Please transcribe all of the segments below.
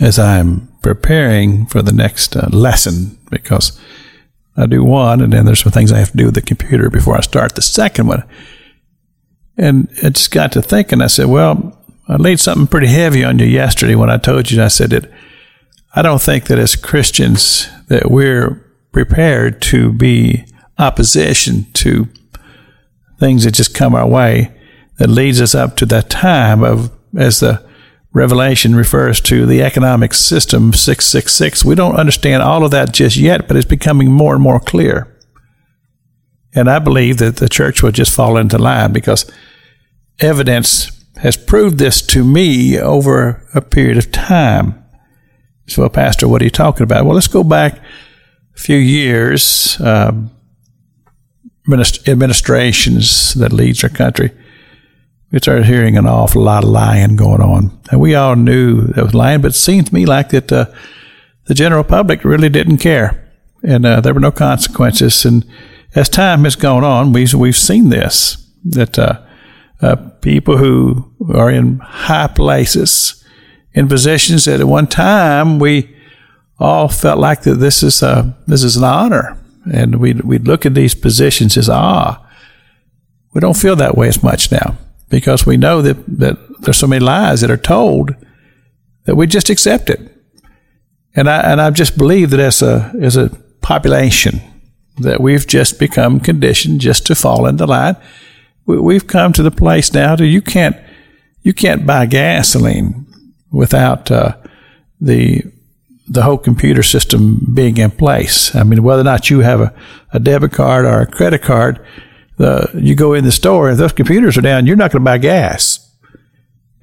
as I'm preparing for the next uh, lesson because I do one and then there's some things I have to do with the computer before I start the second one. And I just got to thinking, I said, well, I laid something pretty heavy on you yesterday when I told you, I said that I don't think that as Christians that we're prepared to be opposition to things that just come our way that leads us up to that time of as the Revelation refers to the economic system 666. We don't understand all of that just yet, but it's becoming more and more clear. And I believe that the church will just fall into line because evidence has proved this to me over a period of time. So, Pastor, what are you talking about? Well, let's go back a few years. Um, administrations that leads our country, we started hearing an awful lot of lying going on, and we all knew there was lying. But it seemed to me like that uh, the general public really didn't care, and uh, there were no consequences. And as time has gone on, we we've seen this that uh, uh, people who are in high places, in positions that at one time we all felt like that this is a, this is an honor, and we we look at these positions as ah. We don't feel that way as much now because we know that, that there's so many lies that are told that we just accept it. And I and I just believe that as a as a population that we've just become conditioned just to fall into line we, have come to the place now that you can't you can't buy gasoline without uh, the the whole computer system being in place. I mean, whether or not you have a, a debit card or a credit card, the, you go in the store and those computers are down, you're not going to buy gas.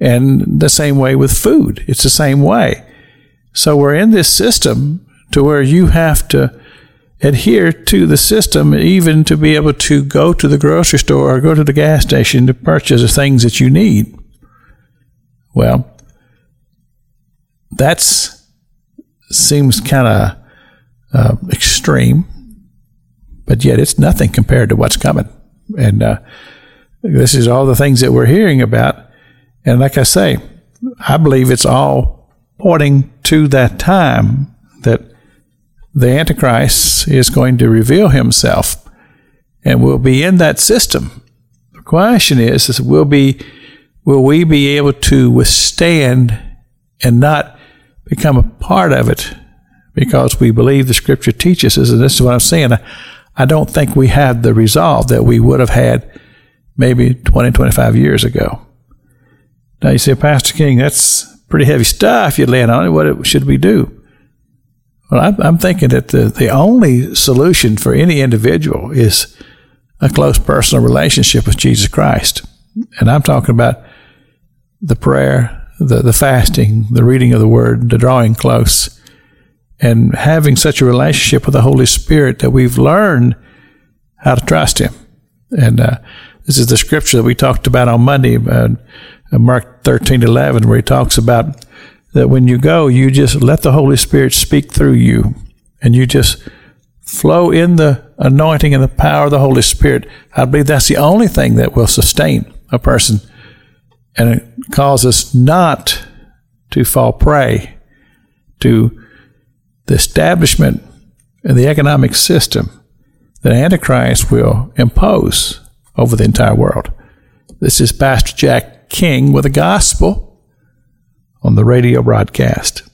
And the same way with food, it's the same way. So we're in this system to where you have to adhere to the system, even to be able to go to the grocery store or go to the gas station to purchase the things that you need. Well, that's seems kind of uh, extreme, but yet it's nothing compared to what's coming. And uh, this is all the things that we're hearing about. And like I say, I believe it's all pointing to that time that the Antichrist is going to reveal himself and will be in that system. The question is, is will be will we be able to withstand and not become a part of it because we believe the scripture teaches us, and this is what I'm saying. I, I don't think we have the resolve that we would have had maybe 20, 25 years ago. Now you say, Pastor King, that's pretty heavy stuff you land on it. What should we do? Well, I'm, I'm thinking that the, the only solution for any individual is a close personal relationship with Jesus Christ. And I'm talking about the prayer, the, the fasting, the reading of the word, the drawing close, and having such a relationship with the Holy Spirit that we've learned how to trust Him. And uh, this is the scripture that we talked about on Monday, uh, Mark 13 11, where he talks about that when you go, you just let the Holy Spirit speak through you and you just flow in the anointing and the power of the Holy Spirit. I believe that's the only thing that will sustain a person and it cause us not to fall prey to the establishment and the economic system that Antichrist will impose over the entire world. This is Pastor Jack King with the gospel on the radio broadcast.